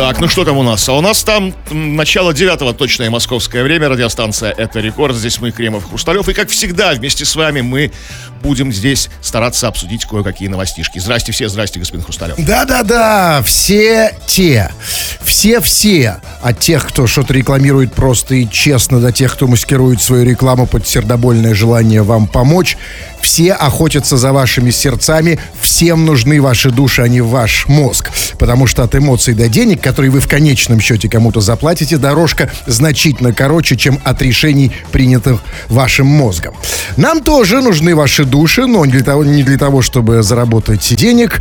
Так, ну что там у нас? А у нас там начало девятого точное московское время. Радиостанция «Это рекорд». Здесь мы, Кремов, Хрусталев. И, как всегда, вместе с вами мы будем здесь стараться обсудить кое-какие новостишки. Здрасте все, здрасте, господин Хрусталев. Да-да-да, все те, все-все, от тех, кто что-то рекламирует просто и честно, до тех, кто маскирует свою рекламу под сердобольное желание вам помочь, все охотятся за вашими сердцами, всем нужны ваши души, а не ваш мозг. Потому что от эмоций до денег, которые вы в конечном счете кому-то заплатите, дорожка значительно короче, чем от решений, принятых вашим мозгом. Нам тоже нужны ваши души, но не для того, не для того чтобы заработать денег,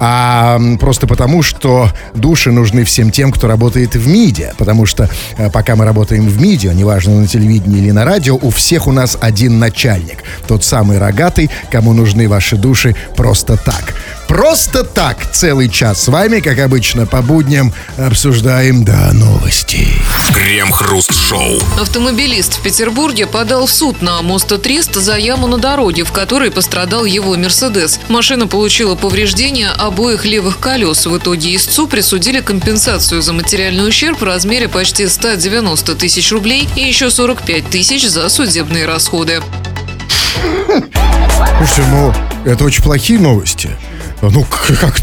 а просто потому, что души нужны всем тем, кто работает в МИДе. Потому что э, пока мы работаем в МИДе, неважно на телевидении или на радио, у всех у нас один начальник. Тот самый рогатый, кому нужны ваши души просто так. Просто так целый час с вами, как обычно, по будням обсуждаем, да, новости. Крем-хруст-шоу. Автомобилист в Петербурге подал в суд на Мостотрест за яму на дороге, в которой пострадал его «Мерседес». Машина получила повреждения обоих левых колес. В итоге истцу присудили компенсацию за материальный ущерб в размере почти 190 тысяч рублей и еще 45 тысяч за судебные расходы. Слушайте, ну, это очень плохие новости. Ну, как?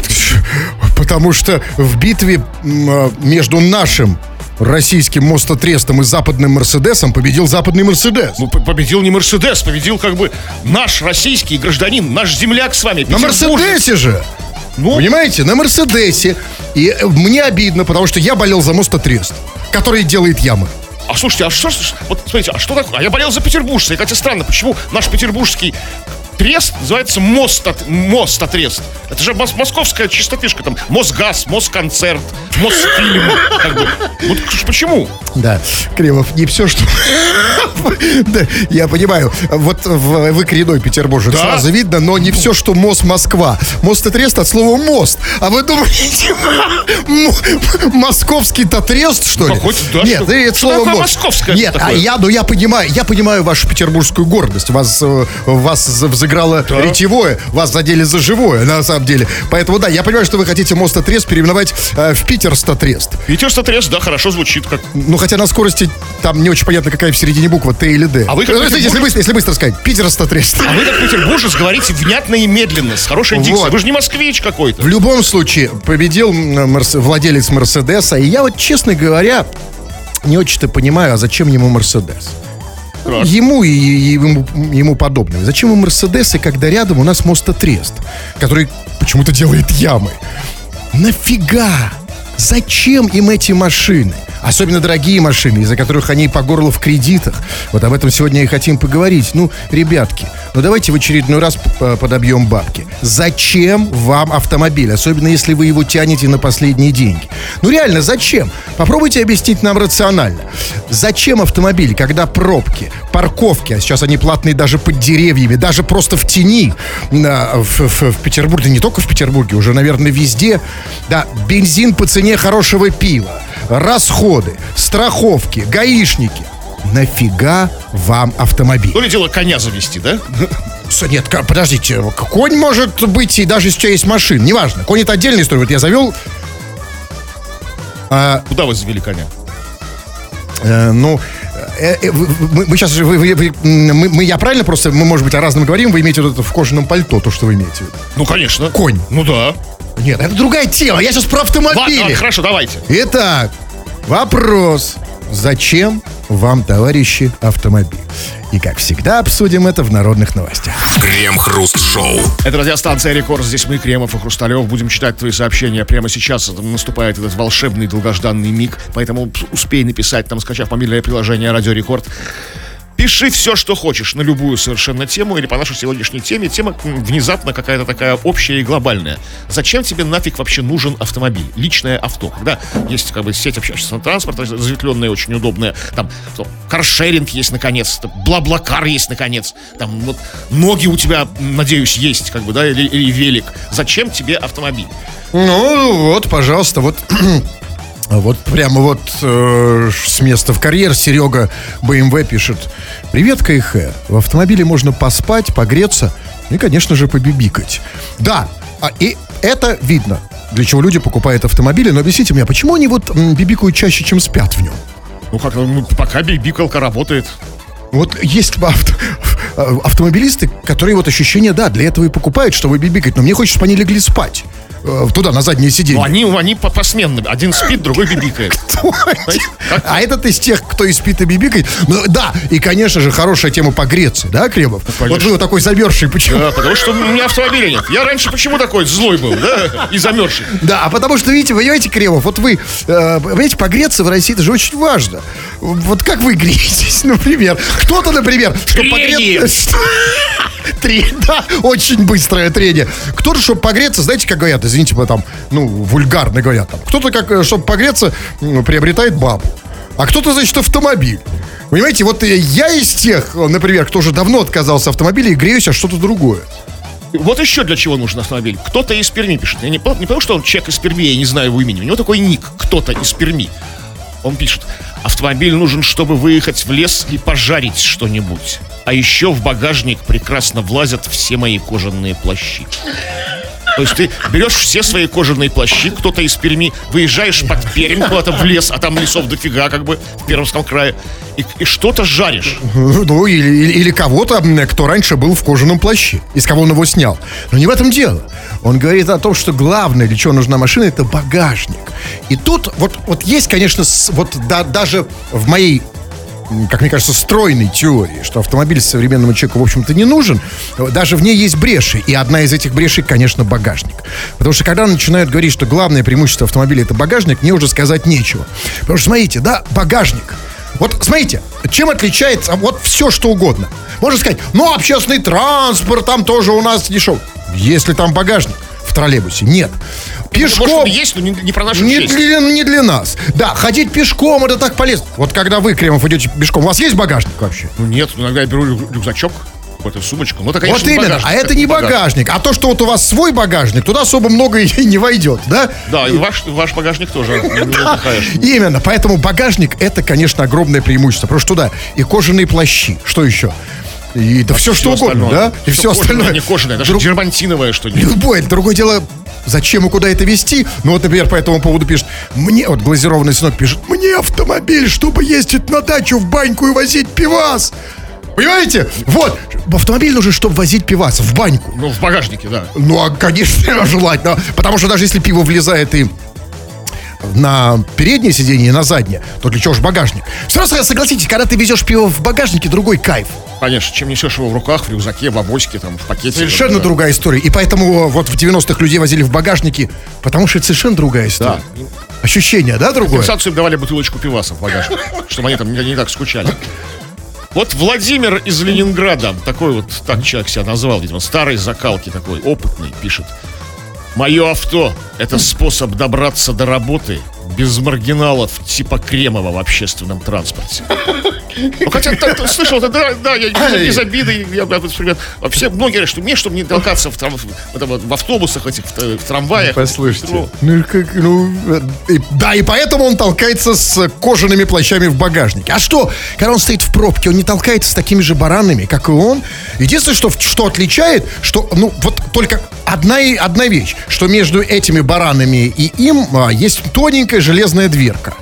Потому что в битве а, между нашим российским мостотрестом и западным Мерседесом победил западный Мерседес. Ну, победил не Мерседес, победил как бы наш российский гражданин, наш земляк с вами. На. Мерседесе же! Ну, Понимаете, на Мерседесе. И э, мне обидно, потому что я болел за мостотрест, который делает ямы. а слушайте, а что, вот смотрите, а что такое? А я болел за петербуржца, и хотя странно, почему наш петербургский трест называется мост, мост трест. Это же мос- московская чисто фишка, там Мосгаз, Москонцерт, Мосфильм. Как бы. Вот почему? Да, Кремов, не все, что... Да, я понимаю, вот в, вы коренной петербуржец, Да. сразу видно, но не все, что мост Москва. Мост и трест от слова мост. А вы думаете, м- московский-то трест, что ли? Какой-то, да, Нет, что- это слово мост. московское Нет, а я, ну я понимаю, я понимаю вашу петербургскую гордость. Вас, э, вас взыграло Да. ретевое, вас задели за живое, на самом деле. Поэтому, да, я понимаю, что вы хотите мост трест переименовать э, в Питер-статрест. Питерство трест, да, хорошо звучит. Как... Ну, хотя на скорости там не очень понятно, какая в середине буква, Т или Д. А вы как Ну, если, быстро, если быстро сказать, Питер 130. А вы как петербуржец говорите внятно и медленно, с хорошей Вот. дикцией. Вы же не москвич какой-то. В любом случае, победил Мерс- владелец Мерседеса. И я вот, честно говоря, не очень-то понимаю, а зачем ему Мерседес? Ему и, и ему, ему подобные. Зачем ему Мерседесы, когда рядом у нас мостотрест, который почему-то делает ямы? Нафига? Зачем им эти машины? Особенно дорогие машины, из-за которых они по горло в кредитах. Вот об этом сегодня и хотим поговорить. Ну, ребятки, ну давайте в очередной раз п- подобьем бабки. Зачем вам автомобиль? Особенно если вы его тянете на последние деньги. Ну реально, зачем? Попробуйте объяснить нам рационально. Зачем автомобиль, когда пробки, парковки, а сейчас они платные даже под деревьями, даже просто в тени в, в- в Петербурге, не только в Петербурге, уже, наверное, везде. Да, бензин по цене хорошего пива, расходы, страховки, гаишники. Нафига вам автомобиль? То ли дело коня завести, да? Нет, подождите, конь может быть и даже если есть машина, неважно. Конь это отдельная история. Вот я завел, Куда вы завели коня? э, ну, э, э, мы, мы сейчас же, вы- вы- вы- мы, мы- я правильно просто, мы, может быть, о разном говорим, вы имеете вот это в кожаном пальто, то, что вы имеете? Ну, конечно. Конь. Ну да. Нет, это другая тема, я сейчас про автомобили. ладно, хорошо, давайте. Итак, вопрос. Зачем вам, товарищи, автомобиль? И, как всегда, обсудим это в народных новостях. Крем-хруст-шоу. Это радиостанция Рекорд. Здесь мы, Кремов и Хрусталев. Будем читать твои сообщения прямо сейчас. Наступает этот волшебный, долгожданный миг. Поэтому успей написать, там, скачав мобильное приложение Радио Рекорд. Пиши все, что хочешь, на любую совершенно тему или по нашей сегодняшней теме. Тема внезапно какая-то такая общая и глобальная. Зачем тебе нафиг вообще нужен автомобиль? Личное авто. Когда есть как бы сеть общественного транспорта, разветвленная, очень удобная. Там что, каршеринг есть наконец-то, бла-блакар есть наконец. Там вот ноги у тебя, надеюсь, есть, как бы, да, или, или велик. Зачем тебе автомобиль? Ну, вот, пожалуйста, вот... Вот прямо вот э, с места в карьер Серега БМВ пишет. Привет, КХ. В автомобиле можно поспать, погреться и, конечно же, побибикать. Да, А, и это видно, для чего люди покупают автомобили. Но объясните мне, а почему они вот м, бибикают чаще, чем спят в нем? Ну как, ну, пока бибикалка работает. Вот есть авто- автомобилисты, которые вот ощущение, да, для этого и покупают, чтобы бибикать. Но мне хочется, чтобы они легли спать. э, Туда, на заднее Ну, сиденье. они, они по- посменно. Один спит, другой бибикает. А этот из тех, кто и спит и бибикает. Ну, да, и, конечно же, хорошая тема погреться, да, Кремов? вот конечно. вы вот такой замерзший, почему? Да, потому что у меня автомобиля нет. Я раньше почему такой злой был, да? И замерзший. Да, а потому что, видите, понимаете, Кремов, вот вы, э, понимаете, погреться в России, это же очень важно. Вот как вы греетесь, например? Кто-то, например, Трением. погреться... Три, да, очень быстрое трение. Кто-то, чтобы погреться, знаете, как говорят, извините, там, ну, вульгарно говорят, там, кто-то, как, э, чтобы погреться, м, приобретает бабу, а кто-то, значит, автомобиль. Понимаете, вот э, я из тех, э, например, кто уже давно отказался от автомобиля и греюсь, а что-то другое. Вот еще для чего нужен автомобиль. Кто-то из Перми пишет. Я не, не потому, что он человек из Перми, я не знаю его имени. У него такой ник. Кто-то из Перми. Он пишет. Автомобиль нужен, чтобы выехать в лес и пожарить что-нибудь. А еще в багажник прекрасно влазят все мои кожаные плащи. То есть ты берешь все свои кожаные плащи, кто-то из Перми, выезжаешь под Пермь куда-то в лес, а там лесов дофига, как бы, в Пермском крае, и, и что-то жаришь. Ну, или, или- или кого-то, кто раньше был в кожаном плаще, из кого он его снял. Но не в этом дело. Он говорит о том, что главное, для чего нужна машина, это багажник. И тут вот, вот есть, конечно, вот да- даже в моей как мне кажется, стройной теории, что автомобиль современному человеку, в общем-то, не нужен, даже в ней есть бреши. И одна из этих брешей, конечно, багажник. Потому что когда начинают говорить, что главное преимущество автомобиля это багажник, мне уже сказать нечего. Потому что, смотрите, да, багажник. Вот смотрите, чем отличается вот все, что угодно. Можно сказать, ну, общественный транспорт там тоже у нас дешев. Если там багажник в троллейбусе, нет. Пешком... Может, он есть, но не, не про нашу Не честь. для, не для нас. Да, ходить пешком это так полезно. Вот когда вы, Кремов, идете пешком, у вас есть багажник вообще? Ну нет, иногда я беру рю- рюкзачок, какую-то сумочку. Ну, это, конечно, вот именно, багажник, а это не багажник. А то, что вот у вас свой багажник, туда особо много и не войдет, да? Да, и ваш, ваш багажник тоже. Именно, поэтому багажник это, конечно, огромное преимущество. Потому что туда и кожаные плащи, что еще? И да все, что угодно, да? И все кожаное, остальное. Не кожаное, даже Друг- дермантиновое что-нибудь. Любое. Другое дело, зачем и куда это вести? Ну вот, например, по этому поводу пишет, мне, вот глазированный сынок пишет, мне автомобиль, чтобы ездить на дачу в баньку и возить пивас. Понимаете? Вот, автомобиль нужен, чтобы возить пивас в баньку. Ну, в багажнике, да. Ну, а, конечно, желательно. Потому что даже если пиво влезает и на переднее сиденье, и на заднее, то для чего же багажник? Все равно, согласитесь, когда ты везешь пиво в багажнике, другой кайф. Конечно, чем несешь его в руках, в рюкзаке, в авоське, там, в пакете. Совершенно да. другая история. И поэтому вот в 90-х людей возили в багажнике, потому что это совершенно другая история. Да. Ощущение, да, другое? Компенсацию им давали бутылочку пиваса в багажник, чтобы они там не, не так скучали. Вот Владимир из Ленинграда, такой вот, так человек себя назвал, видимо, старой закалки такой, опытный, пишет. Мое авто – это способ добраться до работы без маргиналов типа Кремова в общественном транспорте. Ну, хотя, так, слышал, да, да, я без, без обиды, я, например, все многие говорят, что мне, чтобы не толкаться в, трам- в, вот в автобусах, этих, в, в трамваях. Послушайте. в метро. Ну, как, ну, и- да, и поэтому он толкается с кожаными плащами в багажнике. А что, когда он стоит в пробке, он не толкается с такими же баранами, как и он? Единственное, что, что отличает, что, ну, вот только одна, одна вещь, что между этими баранами и им а, есть тоненькая железная дверка.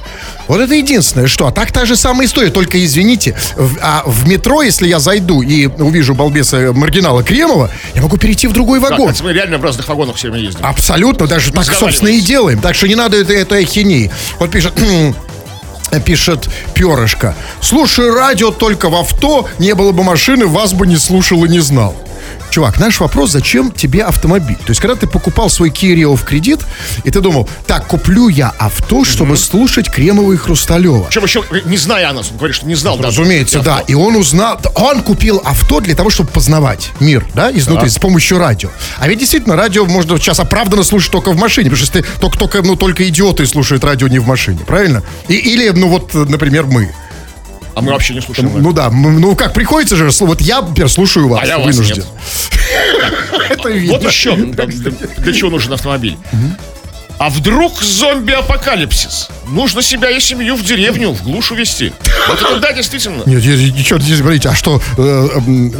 Вот это единственное, что. А так та же самая история, только извините, в, а в метро, если я зайду и увижу балбеса маргинала Кремова, я могу перейти в другой Да, вагон. кстати, мы реально в разных вагонах все время ездим. Абсолютно, даже так, собственно, и делаем. Так что не надо это, этой ахинеи. Вот пишет... Пишет перышко. Слушай радио только в авто, не было бы машины, вас бы не слушал и не знал. Чувак, наш вопрос, зачем тебе автомобиль? То есть, когда ты покупал свой Rio в кредит, и ты думал, так, куплю я авто, чтобы слушать Кремова и Хрусталева. Причем еще, не зная о нас, он говорит, что не знал. даже. Разумеется, да. И он узнал, он купил авто для того, чтобы познавать мир, да, изнутри, с помощью радио. А ведь действительно, радио можно сейчас оправданно слушать только в машине, потому что если только, только, ну, только идиоты слушают радио не в машине, правильно? И, или, ну, вот, например, мы. А мы вообще не слушаем. Ну да, ну как, приходится же, вот я, например, слушаю вас, А я вас вынужден. нет. Это Вот видно. еще, да, для чего нужен автомобиль. А вдруг зомби-апокалипсис? Нужно себя и семью в деревню, в глушь увезти. Вот это да, действительно. Нет, ничего здесь говорите. А что, э,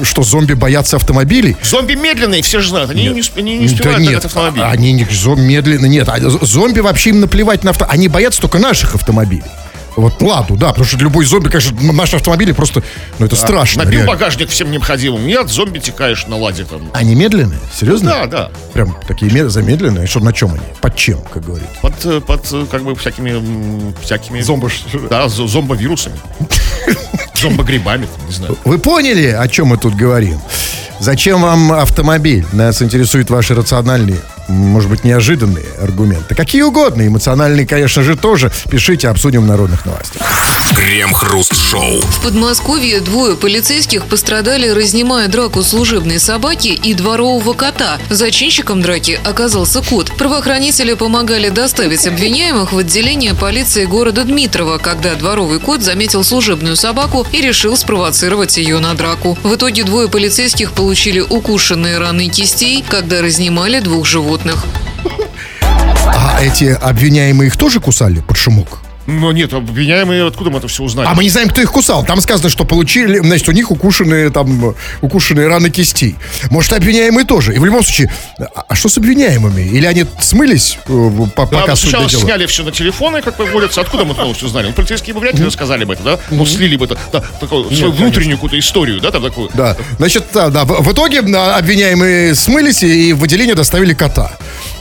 что зомби боятся автомобилей? Зомби медленные, все же знают. Они не, усп- они не Да успевают нет, догнать автомобиль. они не зом- медленно, нет, а зомби вообще им наплевать на авто. Они боятся только наших автомобилей. Вот ладу, да, потому что любой зомби, конечно, наши автомобили просто, ну это страшно. Набил реально. багажник всем необходимым. Нет, зомби текаешь на ладе там. Они медленные? Серьезно? Да, да. Прям такие мед- замедленные? Что, на чем они? Под чем, как говорится? Под, э, под э, как бы всякими... всякими Зомбо- Да, зо- зомбовирусами. Зомбогрибами, не знаю. Вы поняли, о чем мы тут говорим? Зачем вам автомобиль? Нас интересуют ваши рациональные, может быть, неожиданные аргументы. Какие угодно, эмоциональные, конечно же, тоже. Пишите, обсудим в народных новостях. Крем-хруст-шоу. В Подмосковье двое полицейских пострадали, разнимая драку служебной собаки и дворового кота. Зачинщиком драки оказался кот. Правоохранители помогали доставить обвиняемых в отделение полиции города Дмитрова, когда дворовый кот заметил служебную собаку и решил спровоцировать ее на драку. В итоге двое полицейских получили укушенные раны кистей, когда разнимали двух животных. А эти обвиняемые их тоже кусали под шумок? Но нет, обвиняемые, откуда мы это все узнали? А мы не знаем, кто их кусал. Там сказано, что получили, значит, у них укушенные там, укушенные раны кистей. Может, обвиняемые тоже. И в любом случае, а, а что с обвиняемыми? Или они смылись, э, по- Да, пока ну, сначала додела? сняли все на телефоны, как водится. Откуда мы это новость узнали? Ну, полицейские бы вряд ли рассказали бы это, да? Ну, слили бы это, да, такую свою внутреннюю какую-то историю, да, там такую. Да, значит, да, да, в в итоге а, обвиняемые смылись и в отделение доставили кота.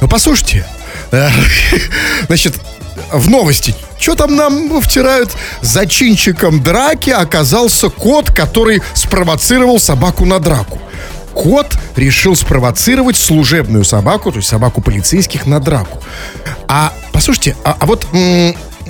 Ну, послушайте, э, значит, в новости, что там нам втирают? Зачинщиком драки оказался кот, который спровоцировал собаку на драку. Кот решил спровоцировать служебную собаку, то есть собаку полицейских, на драку. А, послушайте, а, а вот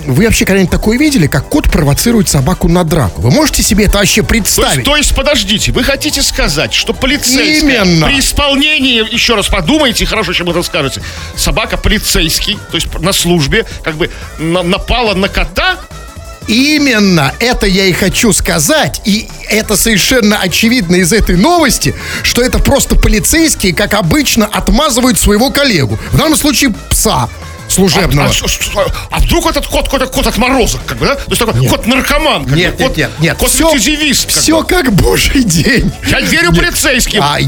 вы вообще когда-нибудь такое видели, как кот провоцирует собаку на драку? Вы можете себе это вообще То есть, представить? то есть, подождите, вы хотите сказать, что полицейская Именно. при исполнении, еще раз подумайте, хорошо, чем это скажете, собака полицейский, то есть на службе, как бы на- напала на кота, Именно это я и хочу сказать. И это совершенно очевидно из этой новости, что это просто полицейские, как обычно, отмазывают своего коллегу. В данном случае пса служебного. А, а- а вдруг этот кот какой-то кот отморозок, как бы, да? То есть такой кот наркоман, как нет, бы, кот, нет, нет, нет. кот Все, как все бы. как божий день. Я верю полицейским. А, а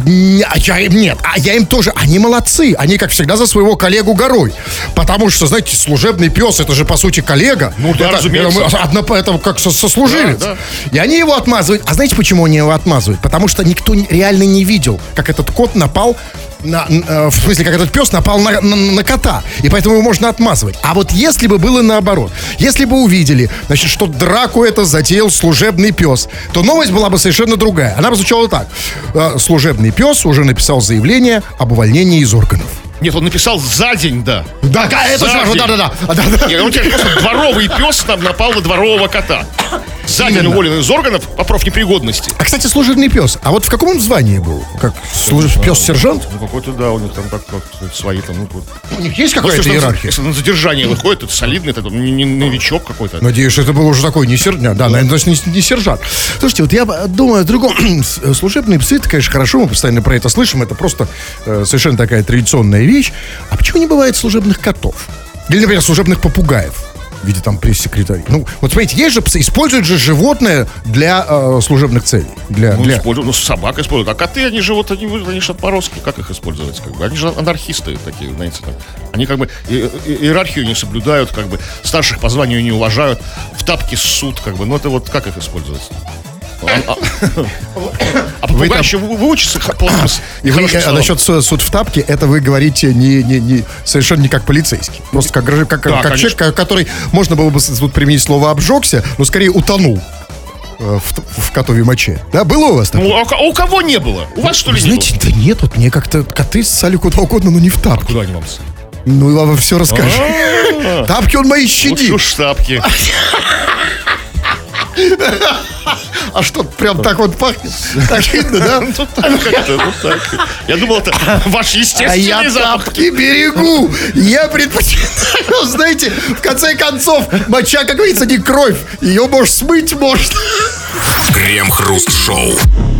я им нет, а я им тоже, они молодцы, они как всегда за своего коллегу горой, потому что, знаете, служебный пес, это же по сути коллега, Ну да, это, разумеется. это, одно- это как со- сослуживец, Да, и они его отмазывают, а знаете, почему они его отмазывают? Потому что никто реально не видел, как этот кот напал на, э, в смысле, как этот пес напал на, на- на кота, и поэтому его можно отмазывать. А вот если бы было наоборот, если бы увидели, значит, что драку это затеял служебный пес, то новость была бы совершенно другая. Она бы звучала так. Э, Служебный пес уже написал заявление об увольнении из органов. Нет, он написал за день, да. Да, да, это За важно, день. да-да-да. А, да-да. Нет, он тебе просто дворовый пес там напал на дворового кота. За день Именно. уволен из органов по профнепригодности. А, кстати, служебный пес. А вот в каком он звании был? Как служ- пес-сержант? Ну, какой-то, да, у них там так, как свои там, ну, вот. У них есть Ну, какая-то за- иерархия? если на задержание выходит, это солидный, это не, не новичок какой-то. Надеюсь, это был уже такой не сержант. Да, наверное, значит, не, не сержант. Слушайте, вот я думаю о другом. Э, Служебные псы, это, конечно, хорошо, мы постоянно про это слышим. Это просто э, совершенно такая традиционная вещь. А почему не бывает служебных котов? Или, например, служебных попугаев? В виде там пресс-секретарей. Ну, вот смотрите, есть же псы, используют же животное для э, служебных целей. Для, Ну, для... используют, ну, собак используют. А коты, они живут, они, вы- они же отморозки. Как их использовать? Как бы? Они же анархисты такие, знаете. Там. Они как бы и- и- иерархию не соблюдают, как бы старших по званию не уважают, в тапки суд, как бы. Ну, это вот как их использовать? А, а- а попугай там- еще вы- выучится И вы, э, словом. насчет су- суд в тапке, это вы говорите не, не, не, совершенно не как полицейский. Просто как, как, Да, как человек, ко- который, можно было бы тут применить слово «обжегся», но скорее утонул э, в, в котовой моче. Да, было у вас такое? Ну, а у ко- а у кого не было? У вас, что ли, не Знаете, да нет, вот мне как-то коты ссали куда угодно, но не в было? тапке. Куда они вам ссали? Ну, я вам все расскажу. Тапки он мои Лучше щадит. уж штапки. А что, прям так вот пахнет? Так видно, да? Ну, ну, так. Я думал, это ваш А я естественный запах. тапки берегу. Я предпочитаю, знаете, в конце концов, моча, как говорится, не кровь. Ее можешь смыть, может. Крем-хруст-шоу.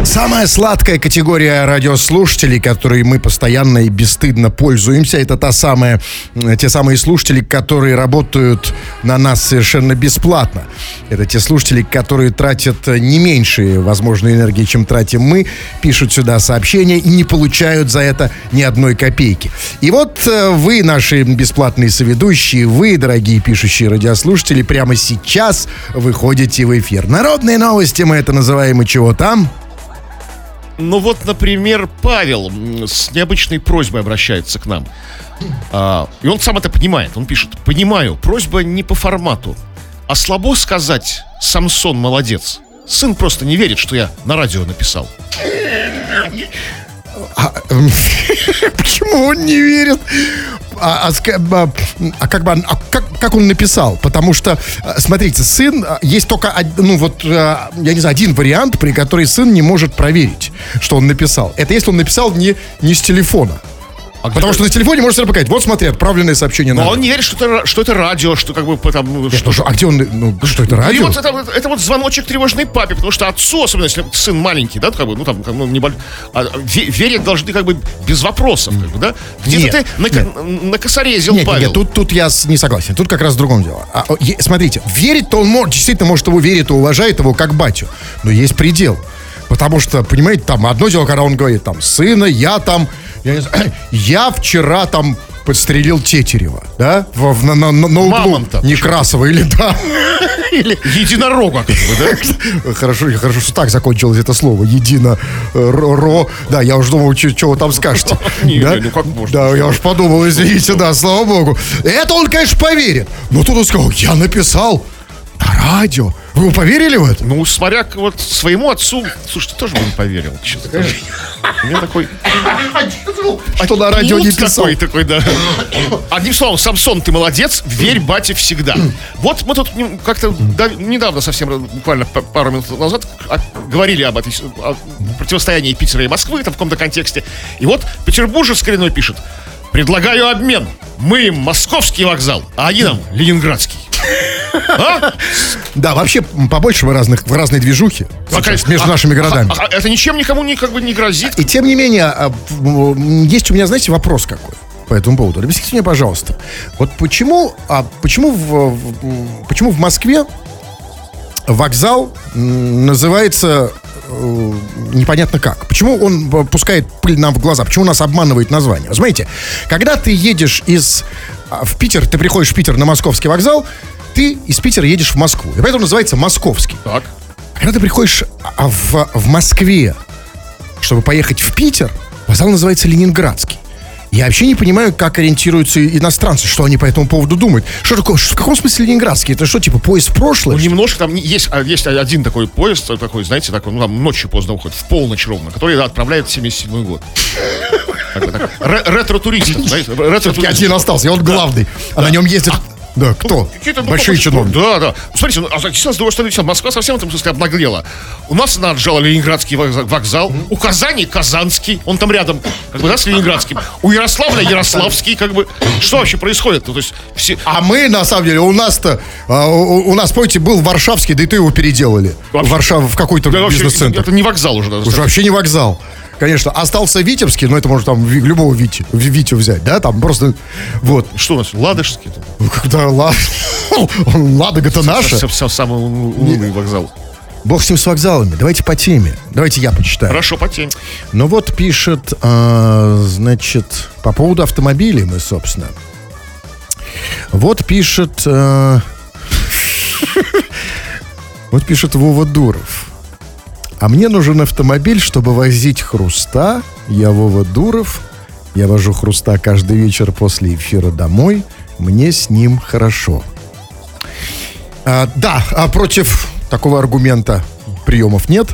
Самая сладкая категория радиослушателей, которой мы постоянно и бесстыдно пользуемся, это та самая, м, те самые слушатели, которые работают на нас совершенно бесплатно. Это те слушатели, которые тратят э, не меньше возможной энергии, чем тратим мы, пишут сюда сообщения и не получают за это ни одной копейки. И вот э, вы, наши бесплатные соведущие, вы, дорогие пишущие радиослушатели, прямо сейчас выходите в эфир. Народные новости мы это называем и чего там? Ну вот, например, Павел с необычной просьбой обращается к нам. А, и он сам это понимает. Он пишет, понимаю, просьба не по формату. А слабо сказать, Самсон молодец. Сын просто не верит, что я на радио написал. Почему он не верит? А, а а, а как бы, а как, как он написал? Потому что, а, смотрите, сын, а, есть только, ну вот, а, я не знаю, один вариант, при который сын не может проверить, что он написал. Это если он написал не, не с телефона. Потому что на телефоне можно сразу показать, вот смотри, отправленное сообщение Но на... он не верит, что это, что это радио, что как бы там... Что же, а где он, ну, что это, И радио? вот это, вот- это вот звоночек тревожной папе, потому что отцу, особенно если сын маленький, да, как бы, ну там, ну, небольш- а, ве- верить должны как бы без вопросов, как бы, да? Где-то Нет, ты нако- накосорезил, Нет, нет, Павел. нет, тут, тут я не согласен. Тут как раз в другом дело. А, е- смотрите, верить-то он может, действительно, может, его верит и уважает его как батю. Но есть предел. Потому что, понимаете, там одно дело, когда он говорит, там, сына, я там, я, не знаю, я вчера там подстрелил Тетерева, да, в- в- на, на- на- углу Мамонта. Некрасова или да. Или, Единорога, как бы, да? Хорошо, хорошо, что так закончилось это слово. Едино, э, ро. Да, я уж думал, что вы там скажете. Не, да? ну как можно? Да, я уж подумал, извините, да, слава богу. Это он, конечно, поверит. Но тут он сказал, я написал на радио. Вы поверили в это? Ну, смотря к- вот своему отцу, слушай, ты тоже бы не поверил, честно говоря. У меня такой... Что на радио не писал. Такой, такой, да. Одним словом, Самсон, ты молодец, верь бате всегда. Вот мы тут как-то да, недавно, совсем буквально пару минут назад, а, говорили об этой о противостоянии Питера и Москвы там, в каком-то контексте. И вот Петербуржец коренной пишет. Предлагаю обмен. Мы им московский вокзал, а они нам ленинградский. А? Да, вообще побольше в разных, в разной движухе сейчас конечно. между А- нашими городами. а- а это ничем никому не, как бы не грозит. И тем не менее, а, есть у меня, знаете, вопрос какой по этому поводу. Объясните мне, пожалуйста, вот почему, а, почему, в, почему в Москве вокзал называется э, непонятно как? Почему он э, пускает пыль нам в глаза? Почему нас обманывает название? Вот Смотрите, когда ты едешь из а, в Питер, ты приходишь в Питер на московский вокзал, ты из Питера едешь в Москву. И поэтому называется московский. Так. Когда ты приходишь а, в, в Москве, чтобы поехать в Питер, вокзал называется Ленинградский. Я вообще не понимаю, как ориентируются иностранцы, что они по этому поводу думают. Что такое, в каком смысле Ленинградский? Это что, типа поезд в прошлое? Ну, немножко там есть, а, есть один такой поезд, такой, знаете, такой, ну, там ночью поздно уходит, в полночь ровно, который да, отправляет в 77 год. Как бы так. Ре- Ретро-туризм, знаете, ретро-туризм. один остался, и он главный. А на нем ездят... Да, кто? Какие-то, ну, Большие чиновники. Да, да. Смотрите, ну, а действительно, с другой стороны, всё, Москва совсем в этом смысле обнаглела. У нас она отжала Ленинградский вокзал, вокзал. у Казани Казанский, он там рядом, как бы, да, с Ленинградским. У Ярославля Ярославский, как бы. Что вообще происходит? Ну, то есть, все... А мы, на самом деле, у нас-то... а, у, у нас, помните, был Варшавский, да и то его переделали. Вообще. Варшава в какой-то Да, бизнес-центр. это не вокзал уже. даже. Уже вообще не вокзал. Конечно, остался Витебский, но это можно там любого Вити, Ви- Витю взять, да, там просто, вот. Что у нас? Ладожский? Ну, Когда Ла- Ладога-то наша. Все, все, самый унылый вокзал. Бог с ним с вокзалами. Давайте по теме. Давайте я почитаю. Хорошо, по теме. Ну вот пишет, а, значит, по поводу автомобилей мы, собственно. Вот пишет... а, Вот пишет Вова Дуров. А мне нужен автомобиль, чтобы возить хруста. Я Вова Дуров. Я вожу хруста каждый вечер после эфира домой. Мне с ним хорошо. А, да, а против такого аргумента приемов нет.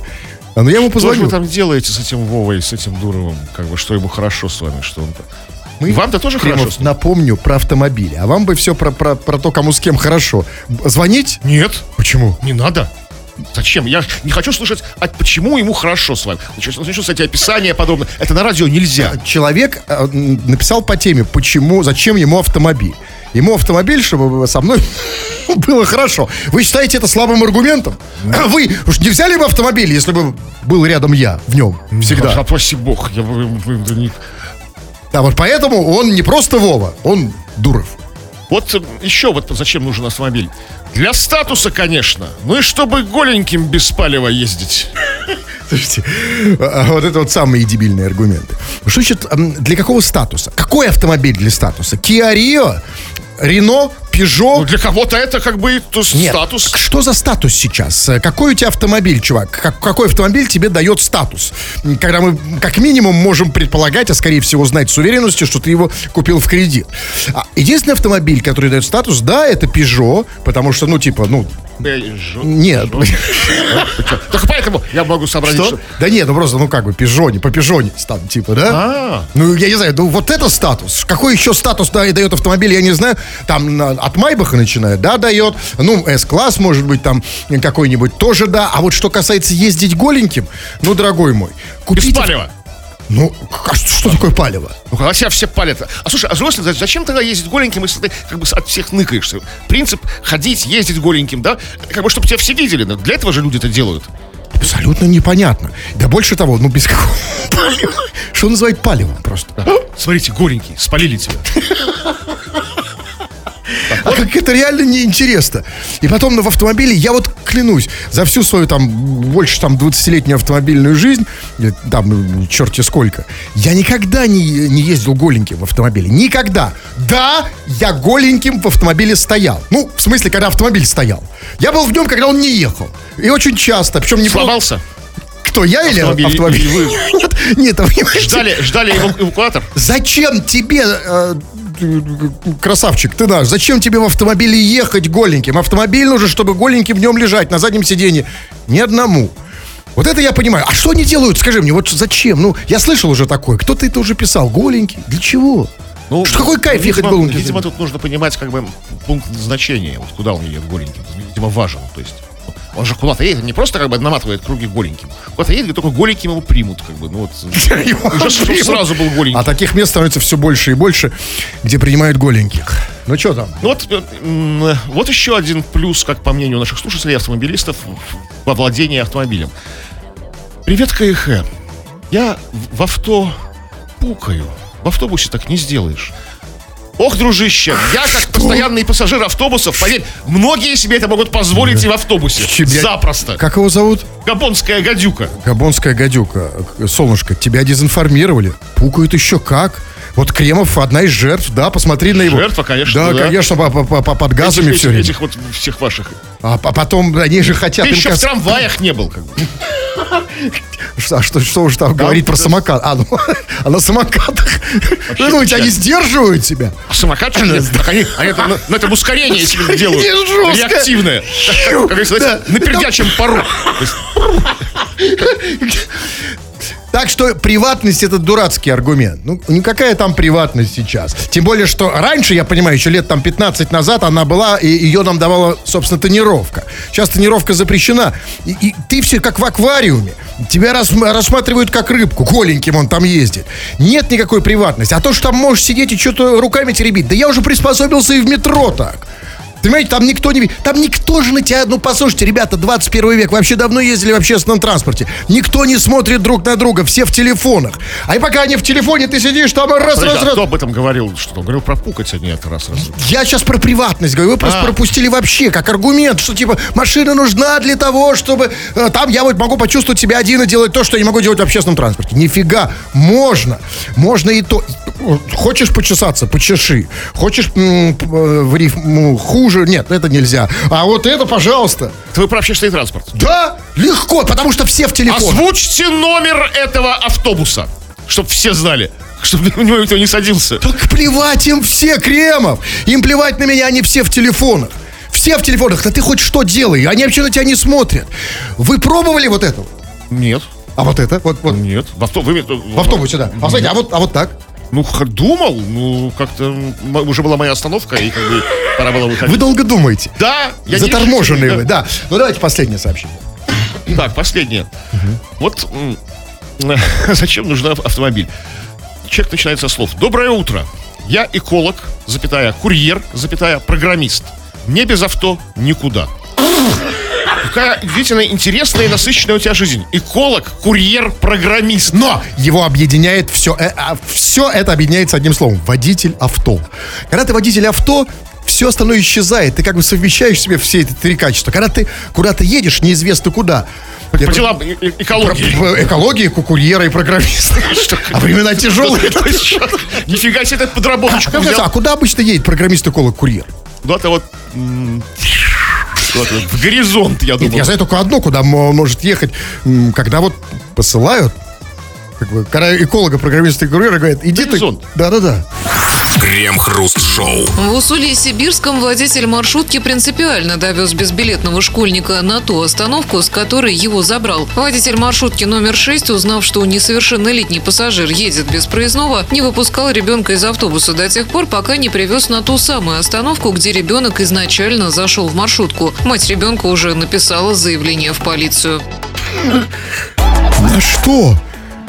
А, Но я ему Что позвоню. вы там делаете с этим Вовой, с этим Дуровым? Как бы, что ему хорошо с вами, что он-то... Мы- Вам-то тоже Кремов, хорошо? напомню про автомобили. А вам бы все про, про, про то, кому с кем хорошо. Звонить? Нет, Почему? не надо. Зачем? Я не хочу слушать, а почему ему хорошо с вами. Начну, начну с эти описания подробно. Это на радио нельзя. Человек э, написал по теме, почему, зачем ему автомобиль. Ему автомобиль, чтобы со мной было хорошо. Вы считаете это слабым аргументом? Вы уж не взяли бы автомобиль, если бы был рядом я в нем всегда? Упаси бог. Я, Да, вот поэтому он не просто Вова, он Дуров. Вот еще вот зачем нужен автомобиль. Для статуса, конечно. Ну и чтобы голеньким без палева ездить. Слушайте, а вот это вот самые дебильные аргументы. Что значит, м, для какого статуса? Какой автомобиль для статуса? Kia Rio? Рено? Peugeot? Ну, для кого-то это как бы Нет. статус. Что за статус сейчас? Э, Какой у тебя автомобиль, чувак? Как- какой автомобиль тебе дает статус? Когда мы как минимум можем предполагать, а скорее всего знать с уверенностью, что ты его купил в кредит. А единственный автомобиль, который дает статус, да, это Peugeot, потому что, ну, типа, ну, жё- нет. Только поэтому я могу сообразить, Что? что... Да нет, ну просто, ну как бы, пижоне, по пижоне там, типа, да? А. Ну, я не знаю, ну вот это статус. Какой еще статус дает автомобиль, я не знаю. Там от Майбаха начинает, да, дает. Ну, С-класс, может быть, там какой-нибудь тоже, да. А вот что касается ездить голеньким, ну, дорогой мой, Без купите... палева. Ну, а что, что такое палево? Ну, когда себя все палят. А слушай, а стороны, зачем тогда ездить голеньким, если ты как бы от всех ныкаешься? Принцип ходить, ездить голеньким, да? Как бы, чтобы тебя все видели. Но для этого же люди это делают. Абсолютно непонятно. Да больше того, ну без какого палева. Что называть палевом просто? Смотрите, голенький, спалили тебя. А как это реально неинтересно. И потом ну, в автомобиле, я вот клянусь, за всю свою там больше там 20-летнюю автомобильную жизнь, э, там ну, черти сколько, я никогда не, не ездил голеньким в автомобиле. Никогда. Да, я голеньким в автомобиле стоял. Ну, в смысле, когда автомобиль стоял. Я был в нем, когда он не ехал. И очень часто. Причем не Сломался? Кто, я или Автомобиль, или вы? Нет, нет, понимаете, Ждали, ждали эвак- эвакуатор? Зачем тебе, э, красавчик, ты наш, зачем тебе в автомобиле ехать голеньким? Автомобиль нужен, чтобы голеньким в нем лежать на заднем сиденье. Ни одному. Вот это я понимаю. А что они делают, скажи мне, вот зачем? Ну, я слышал уже такое. Кто-то это уже писал. Голенький. Для чего? Ну, Что, какой кайф ехать видимо, голеньким? Видимо, тут нужно понимать как бы пункт назначения, вот куда он едет голеньким. Видимо, важен. То есть он же куда-то едет, не просто как бы наматывает круги голеньким. Куда-то едет, только голеньким его примут, как бы. Ну вот. Уже сразу был голенький. А таких мест становится все больше и больше, где принимают голеньких. Ну, что там? Ну вот, э, м, вот еще один плюс, как по мнению наших слушателей, автомобилистов, во владении автомобилем. Привет, КХ. Я в авто пукаю. В автобусе так не сделаешь. Ох, дружище, я как постоянный пассажир автобусов, поверь, многие себе это могут позволить и в автобусе. Тебя- Запросто. Как его зовут? Габонская гадюка. Габонская гадюка. Солнышко, тебя дезинформировали. Пукают еще как. Вот Кремов одна из жертв, да, посмотри на его. Жертва, конечно, Да, да. конечно, по- по- по- под газами Этих- все время. этих вот всех ваших. А, а потом они же хотят... Ты еще в каз- трамваях не был, как бы. А что, что уж там говорить про да. самокат? А, ну, а на самокатах? Думаете, они печально. сдерживают себя? А самокат они, они это, на, на этом ускорение себе делают. Реактивное. Как, говорится, Да. на пердячем пару. Так что приватность это дурацкий аргумент. Ну, никакая там приватность сейчас. Тем более, что раньше, я понимаю, еще лет там 15 назад она была, и ее нам давала, собственно, тонировка. Сейчас тонировка запрещена. И, и ты все как в аквариуме. Тебя рас- рассматривают как рыбку. Голеньким он там ездит. Нет никакой приватности. А то, что там можешь сидеть и что-то руками теребить. Да я уже приспособился и в метро так. Понимаете, там никто не... Там никто же на тебя... Ну, послушайте, ребята, 21 век. Вообще давно ездили в общественном транспорте. Никто не смотрит друг на друга. Все в телефонах. А и пока они в телефоне, ты сидишь там раз, подожди, раз, а раз. кто об этом говорил? Что он говорил про пукать, а нет, раз, раз. Я сейчас про приватность говорю. Вы просто А. пропустили вообще как аргумент, что типа машина нужна для того, чтобы... э, там я вот могу почувствовать себя один и делать то, что я не могу делать в общественном транспорте. Нифига. Можно. Можно и то. Хочешь почесаться, почеши. Хочешь э, в рифму хуже? Нет, это нельзя. А вот это, пожалуйста. Ты про общественный транспорт. Да, легко, потому что все в телефон. Озвучьте номер этого автобуса, чтобы все знали, чтобы у него никто не садился. Так плевать им все, Кремов. Им плевать на меня, они все в телефонах. Все в телефонах. Да ты хоть что делай, они вообще на тебя не смотрят. Вы пробовали вот это? Нет, А вот это? Вот, вот. нет. В, авто- вы- В автобусе, да. А, смотрите, а вот, а вот так? Ну, х- думал, ну, как-то уже была моя остановка, и как бы пора было выходить. Вы долго думаете. Да, я Заторможенные вы, да. Ну давайте последнее сообщение. Так, последнее. Вот м, зачем нужен ав- автомобиль? Человек начинает со слов. Доброе утро. Я эколог, запятая, курьер, запятая, программист. Не без авто никуда. Какая удивительно интересная и насыщенная у тебя жизнь. Эколог, курьер, программист. Но его объединяет все, э, а, все это объединяется одним словом. Водитель авто. Когда ты водитель авто, все остальное исчезает. Ты как бы совмещаешь в себе все эти три качества. Когда ты куда-то едешь, неизвестно куда. По делам э- э- экологии. Про- экологии, курьера и программиста. А времена тяжелые. Нифига себе, это подработочку А взял. куда обычно едет программист, эколог, курьер? Куда-то вот... В горизонт, я Нет, думаю. я знаю только одно, куда может ехать, когда вот посылают, как бы, когда эколога, программиста и курьера говорят, иди ты... Горизонт. Да-да-да. Крем-хруст-шоу. В Усолье-Сибирском водитель маршрутки принципиально довез безбилетного школьника на ту остановку, с которой его забрал. Водитель маршрутки номер 6, узнав, что несовершеннолетний пассажир едет без проездного, не выпускал ребенка из автобуса до тех пор, пока не привез на ту самую остановку, где ребенок изначально зашел в маршрутку. Мать ребенка уже написала заявление в полицию. На что?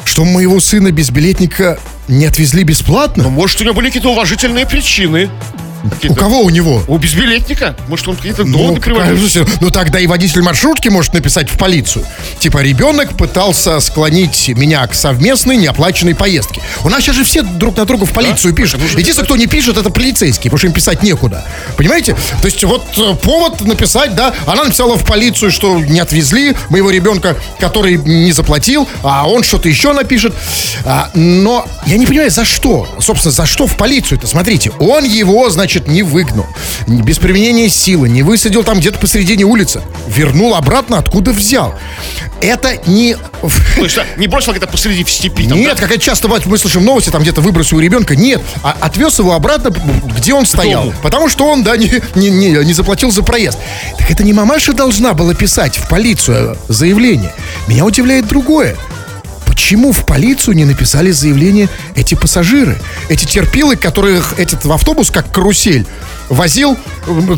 Что моего сына безбилетника не отвезли бесплатно? Ну, может, у него были какие-то уважительные причины. У кого у него? У безбилетника? Может, он какие-то Ну, какая приводил? разница? ну тогда и водитель маршрутки может написать в полицию. Типа, ребенок пытался склонить меня к совместной неоплаченной поездке. У нас сейчас же все друг на друга в полицию пишут. Единственное, кто не пишет, это полицейские, потому что им писать некуда. Понимаете? То есть вот э, повод написать, да, она написала в полицию, что не отвезли моего ребенка, который не заплатил, а он что-то еще напишет. А, но я не понимаю, за что? Собственно, за что в полицию-то? Смотрите, он его, значит, не выгнал. Без применения силы, не высадил там где-то посередине улицы. Вернул обратно, откуда взял. Это не... То есть, не бросил где-то посреди в степи. там, Нет, да? как это часто бывает, мы слышим новости, там где-то выбросил ребенка. Нет, а отвез его обратно, где он стоял. дому. Потому что он, да, не, не, не, не заплатил за проезд. Так это не мамаша должна была писать в полицию заявление. Меня удивляет другое. Почему в полицию не написали заявление эти пассажиры? Эти терпилы, которых этот автобус, как карусель, возил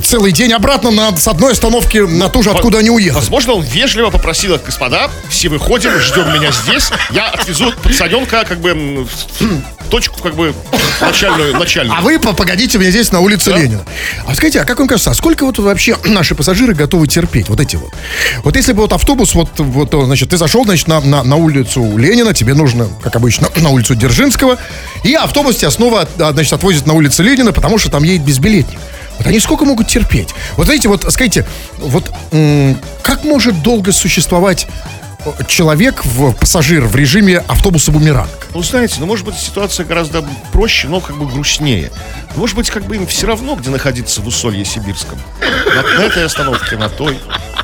целый день обратно на, с одной остановки на ту же, откуда они уехали. Возможно, он вежливо попросил их, господа, все выходим, ждем меня здесь, я отвезу пацаненка как бы м, в точку как бы начальную, начальную. А вы по- погодите меня здесь на улице Да. Ленина. А скажите, а как вам кажется, а сколько вот вообще наши пассажиры готовы терпеть? Вот эти вот. Вот если бы вот автобус, вот, вот э, значит, ты зашел, значит, на, на, на улицу Ленина, тебе нужно, как обычно, на улицу Дзержинского, и автобус тебя снова, а, значит, отвозит на улицу Ленина, потому что там едет безбилетник. Вот они сколько могут терпеть? Вот знаете, вот скажите, вот как может долго существовать э, человек, в, пассажир в режиме автобуса-бумеранг? Ну, знаете, ну, может быть, ситуация гораздо проще, но как бы грустнее. Может быть, как бы им все равно, где находиться в Усолье Сибирском. На, на этой остановке, на той.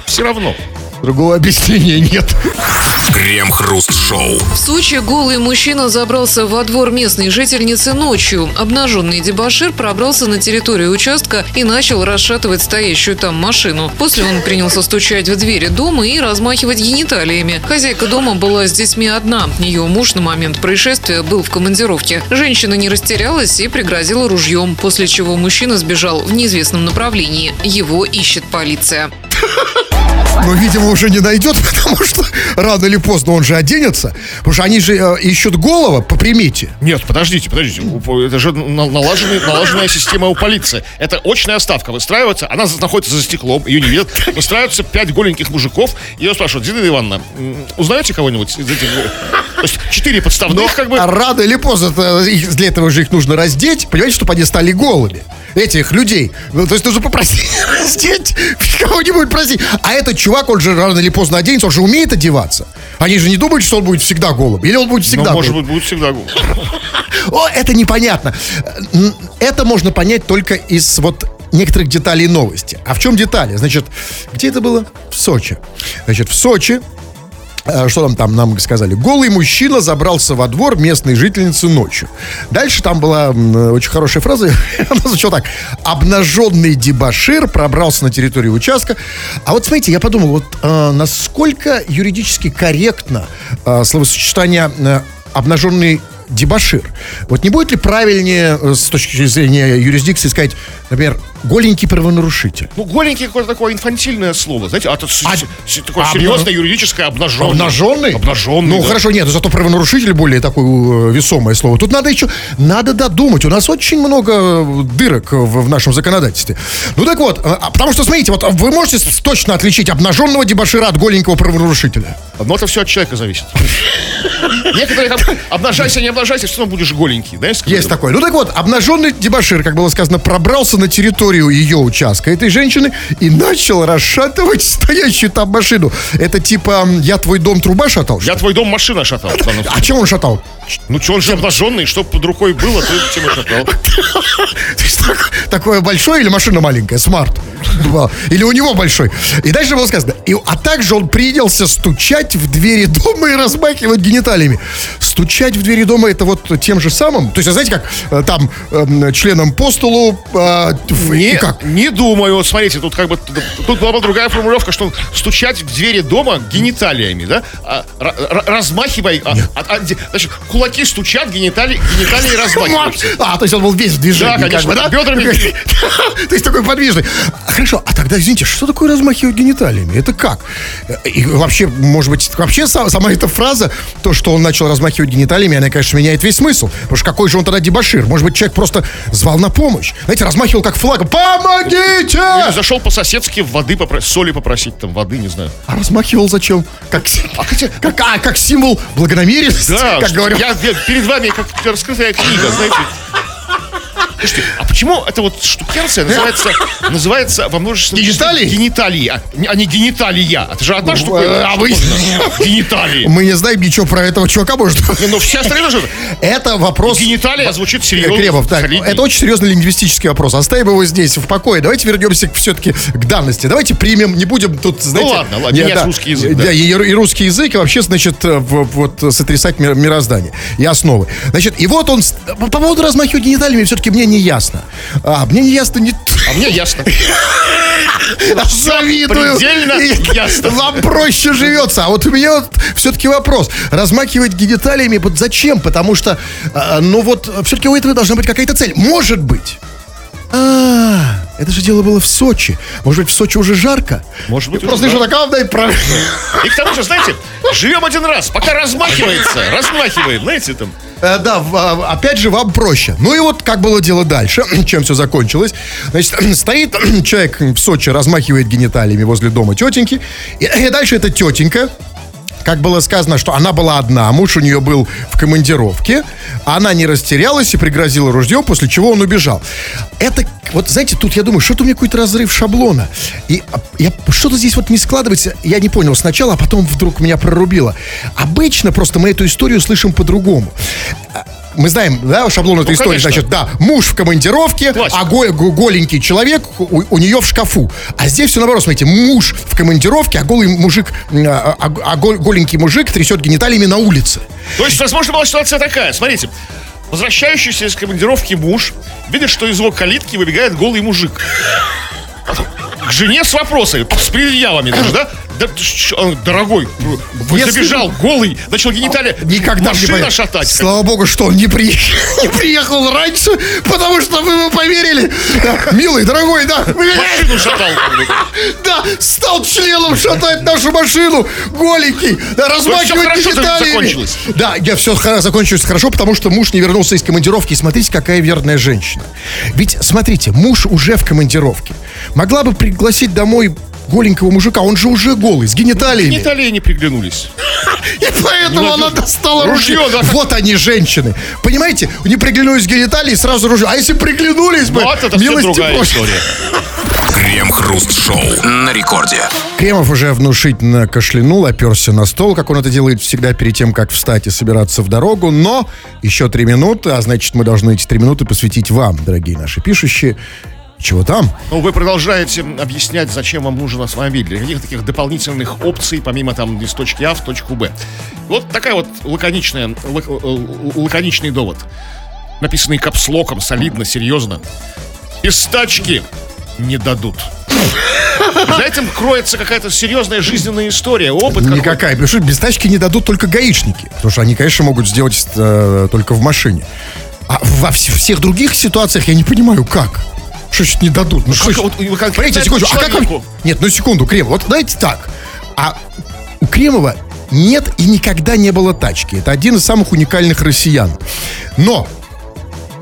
Все равно. Другого объяснения нет. Крем-хруст-шоу. В Сочи голый мужчина забрался во двор местной жительницы ночью. Обнаженный дебашир пробрался на территорию участка и начал расшатывать стоящую там машину. После он принялся стучать в двери дома и размахивать гениталиями. Хозяйка дома была с детьми одна. Ее муж на момент происшествия был в командировке. Женщина не растерялась и пригрозила ружьем, после чего мужчина сбежал в неизвестном направлении. Его ищет полиция. Но, видимо, уже не найдет, потому что рано или поздно он же оденется. Потому что они же э, ищут голова по примете. Нет, подождите, подождите. Это же на- налаженный- налаженная система у полиции. Это очная ставка выстраивается, она находится за стеклом, ее не видят. Выстраиваются пять голеньких мужиков, ее спрашивают, Зинаида Ивановна, узнаете кого-нибудь из этих? То есть четыре подставных, как бы. Рано или поздно э, для этого же их нужно раздеть, понимаете, чтобы они стали голыми. Этих людей. Ну, то есть нужно попросить раздеть кого-нибудь просить. А этот чувак, он же рано или поздно оденется, он же умеет одеваться. Они же не думают, что он будет всегда голым. Или он будет Ну, всегда может голым. быть, будет всегда гол. О, это непонятно. Это можно понять только из вот некоторых деталей новости. А в чем детали? Значит, где это было? В Сочи. Значит, в Сочи что там, там нам сказали? Голый мужчина забрался во двор местной жительницы ночью. Дальше там была очень хорошая фраза. Она звучала так. Обнаженный дебашир пробрался на территорию участка. А вот смотрите, я подумал, вот э, насколько юридически корректно э, словосочетание э, обнаженный дебашир. Вот не будет ли правильнее э, с точки зрения юрисдикции сказать, например, голенький правонарушитель? Ну, голенький какое-то такое инфантильное слово, знаете, а это А- с- такое а- серьезное юридическое обнаженное. Обнаженный? Обнаженный, Ну, да. хорошо, нет, зато правонарушитель более такое э, весомое слово. Тут надо еще, надо додумать. У нас очень много э, дырок в, в нашем законодательстве. Ну, так вот, а потому что, смотрите, вот вы можете точно отличить обнаженного дебашира от голенького правонарушителя? Но это все от человека зависит. Некоторые там, обнажайся, не обнажайся, все равно будешь голенький, как Есть такой. Ну так вот, обнаженный дебашир, как было сказано, пробрался на территорию ее участка этой женщины и начал расшатывать стоящую там машину. Это типа я твой дом труба шатал? Я твой дом машина шатал. А чем он шатал? Ну что, он же обнаженный, что под рукой было, то тем и шатал. То есть так- такое большое или машина маленькая, смарт? Или у него большой. И дальше было сказано. И, а также он принялся стучать в двери дома и размахивать гениталиями. Стучать в двери дома это вот тем же самым? То есть, а знаете, как э, там эм, членом по столу э, Не, как? не думаю. Вот смотрите, тут как бы тут была бы другая формулировка, что стучать в двери дома гениталиями, да? А, ра- ра- размахивай. а, а- а, значит, кулаки стучат, гениталии, гениталии размахиваются. А, то есть он был весь в движении. Да, конечно, как бы, бедрами. То есть такой подвижный. Хорошо, а тогда, извините, что такое размахивать гениталиями? Это как? И вообще, может быть, вообще сам- сама эта фраза, то, что он начал размахивать гениталиями, она, конечно, меняет весь смысл. Потому что какой же он тогда дебашир? Может быть, человек просто звал на помощь. Знаете, размахивал как флагом. Помогите! Или зашел по-соседски воды попро- соли попросить, там, воды, не знаю. А размахивал зачем? Как, хотя- как, а, как символ благонамеренности, Да, как говорю. я, я перед вами как раскрытая книга, знаете. Слушайте, а почему эта вот штукенция называется, называется во множественном Гениталии? Гениталии, а не, гениталия. Это же одна штука. а вы- Гениталии. Мы не знаем ничего про этого чувака, может ну все остальные тоже. Это вопрос... Гениталия звучит серьезно. Кремов, так, это очень серьезный лингвистический вопрос. Оставим его здесь в покое. Давайте вернемся все-таки к данности. Давайте примем, не будем тут, знаете... ладно, ладно, менять русский язык, Да, и, русский язык, и вообще, значит, э, вот сотрясать мир- мироздание и основы. Значит, и вот он... По поводу размахивания гениталиями все-таки мне не ясно. А, мне не ясно не... А мне ясно. Завидую. предельно ясно. Вам проще живется. А вот у меня вот все-таки вопрос. Размахивать гениталиями вот зачем? Потому что, а, ну вот, все-таки у этого должна быть какая-то цель. Может быть. А, это же дело было в Сочи. Может быть, в Сочи уже жарко? Может быть, Просто уже еще такая, да, и правильно. И к тому же, знаете, живем один раз, пока размахивается, размахиваем, знаете, там. Э, Да, в- а, опять же, вам проще. Ну и вот как было дело дальше, чем все закончилось. Значит, стоит человек в Сочи, размахивает гениталиями возле дома тетеньки. И, и дальше эта тетенька, как было сказано, что она была одна, муж у нее был в командировке, а она не растерялась и пригрозила ружьем, после чего он убежал. Это, вот знаете, тут я думаю, что-то у меня какой-то разрыв шаблона. И а, я, что-то здесь вот не складывается, я не понял сначала, а потом вдруг меня прорубило. Обычно просто мы эту историю слышим по-другому. Мы знаем, да, шаблон этой истории, конечно. значит, да, муж в командировке, Классика. а го- го- голенький человек у, у нее в шкафу. А здесь все наоборот, смотрите, муж в командировке, а голый мужик, а, а- а гол- голенький мужик трясет гениталиями на улице. То есть, возможно, была ситуация такая. Смотрите, возвращающийся из командировки муж видит, что из его калитки выбегает голый мужик. К жене с вопросами, с предъявами даже, да? Да, он, дорогой, Если- забежал голый, начал гениталия Никогда не машина поверю. шатать. Слава богу, что он не приехал, не приехал раньше, потому что вы бы поверили. Милый, дорогой, да. Машину шатал. Да, стал членом шатать нашу машину, голенький, да, размахивать хорошо гениталиями. закончилось. Да, я все закончилось хорошо, потому что муж не вернулся из командировки. И смотрите, какая верная женщина. Ведь, смотрите, муж уже в командировке. Могла бы пригласить домой голенького мужика, он же уже голый, с гениталиями. Гениталии не приглянулись. И поэтому Ну, она достала Ружье. Вот они, женщины. Понимаете, не приглянулись гениталии, сразу ружье. А если приглянулись бы, все милости просим. история. Крем-хруст-шоу на рекорде. Кремов уже внушительно кашлянул, оперся на стол, как он это делает всегда перед тем, как встать и собираться в дорогу. Но еще три минуты, а значит, мы должны эти три минуты посвятить вам, дорогие наши пишущие. Чего там? Ну, вы продолжаете объяснять, зачем вам нужен автомобиль. Для каких таких дополнительных опций, помимо там из точки А в точку Б. Вот такая вот лаконичная, лак- л- лаконичный довод. Написанный капслоком, солидно, серьезно. Из тачки не дадут. За этим кроется какая-то серьезная жизненная история, опыт. Никакая. Что без тачки не дадут только гаишники. Потому что они, конечно, могут сделать э, только в машине. А во вс- всех других ситуациях я не понимаю, как. Что значит не дадут? Ну, что Как вот конкретно Подождите, секунду. А как. Нет, ну секунду, Кремов. Вот давайте так. А у Кремова нет и никогда не было тачки. Это один из самых уникальных россиян. Но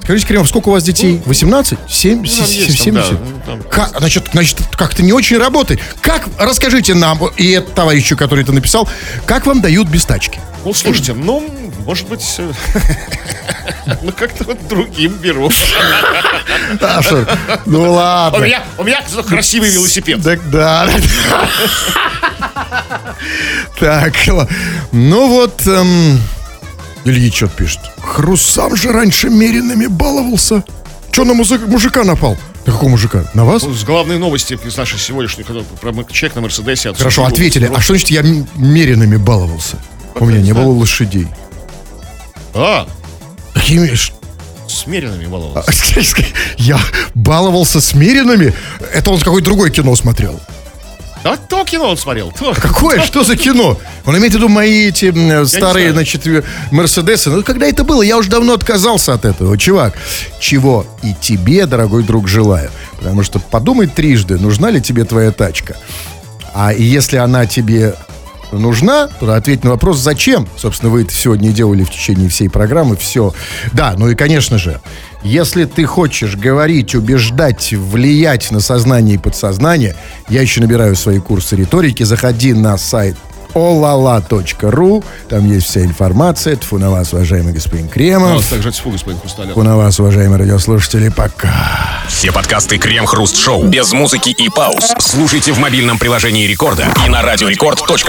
Скажите, Кремов, сколько у вас детей? 18? 7? там есть там, да, ну, там. Как, значит, значит, как-то не очень работает. Как, расскажите нам и товарищу, который это написал, как вам дают без тачки? Ну, слушайте, ну, может быть, э, ну, как-то вот другим беру. А что? Ну У ладно. меня, у меня красивый велосипед. Так, да. Так, ну вот, эм, Ильич что пишет. Хрусам же раньше меренными баловался. Че на мужика напал? На какого мужика? На вас? С главной новости из нашей сегодняшней, про человек на Мерседесе. Хорошо, ответили. А что значит я меренными баловался? У меня не было лошадей. А, Какими? ш- с меренными баллонами. Я баловался с меренами? Это он какое-то другое кино смотрел. А то кино он смотрел. то. Какое? Что за кино? Он имеет в виду мои эти м, старые, значит, э, Мерседесы. Ну, когда это было? Я уже давно отказался от этого, чувак. Чего и тебе, дорогой друг, желаю. Потому что подумай трижды, нужна ли тебе твоя тачка. А если она тебе нужна, ответь на вопрос, зачем. Собственно, вы это сегодня и делали в течение всей программы. Все. Да, ну и, конечно же, если ты хочешь говорить, убеждать, влиять на сознание и подсознание, я еще набираю свои курсы риторики. Заходи на сайт olala.ru. Там есть вся информация. Тфу на вас, уважаемый господин Кремов. также тьфу, господин Хрусталев. Тфу на вас, уважаемые радиослушатели. Пока. Все подкасты Крем Хруст Шоу без музыки и пауз. Слушайте в мобильном приложении Рекорда и на радиорекорд.ру.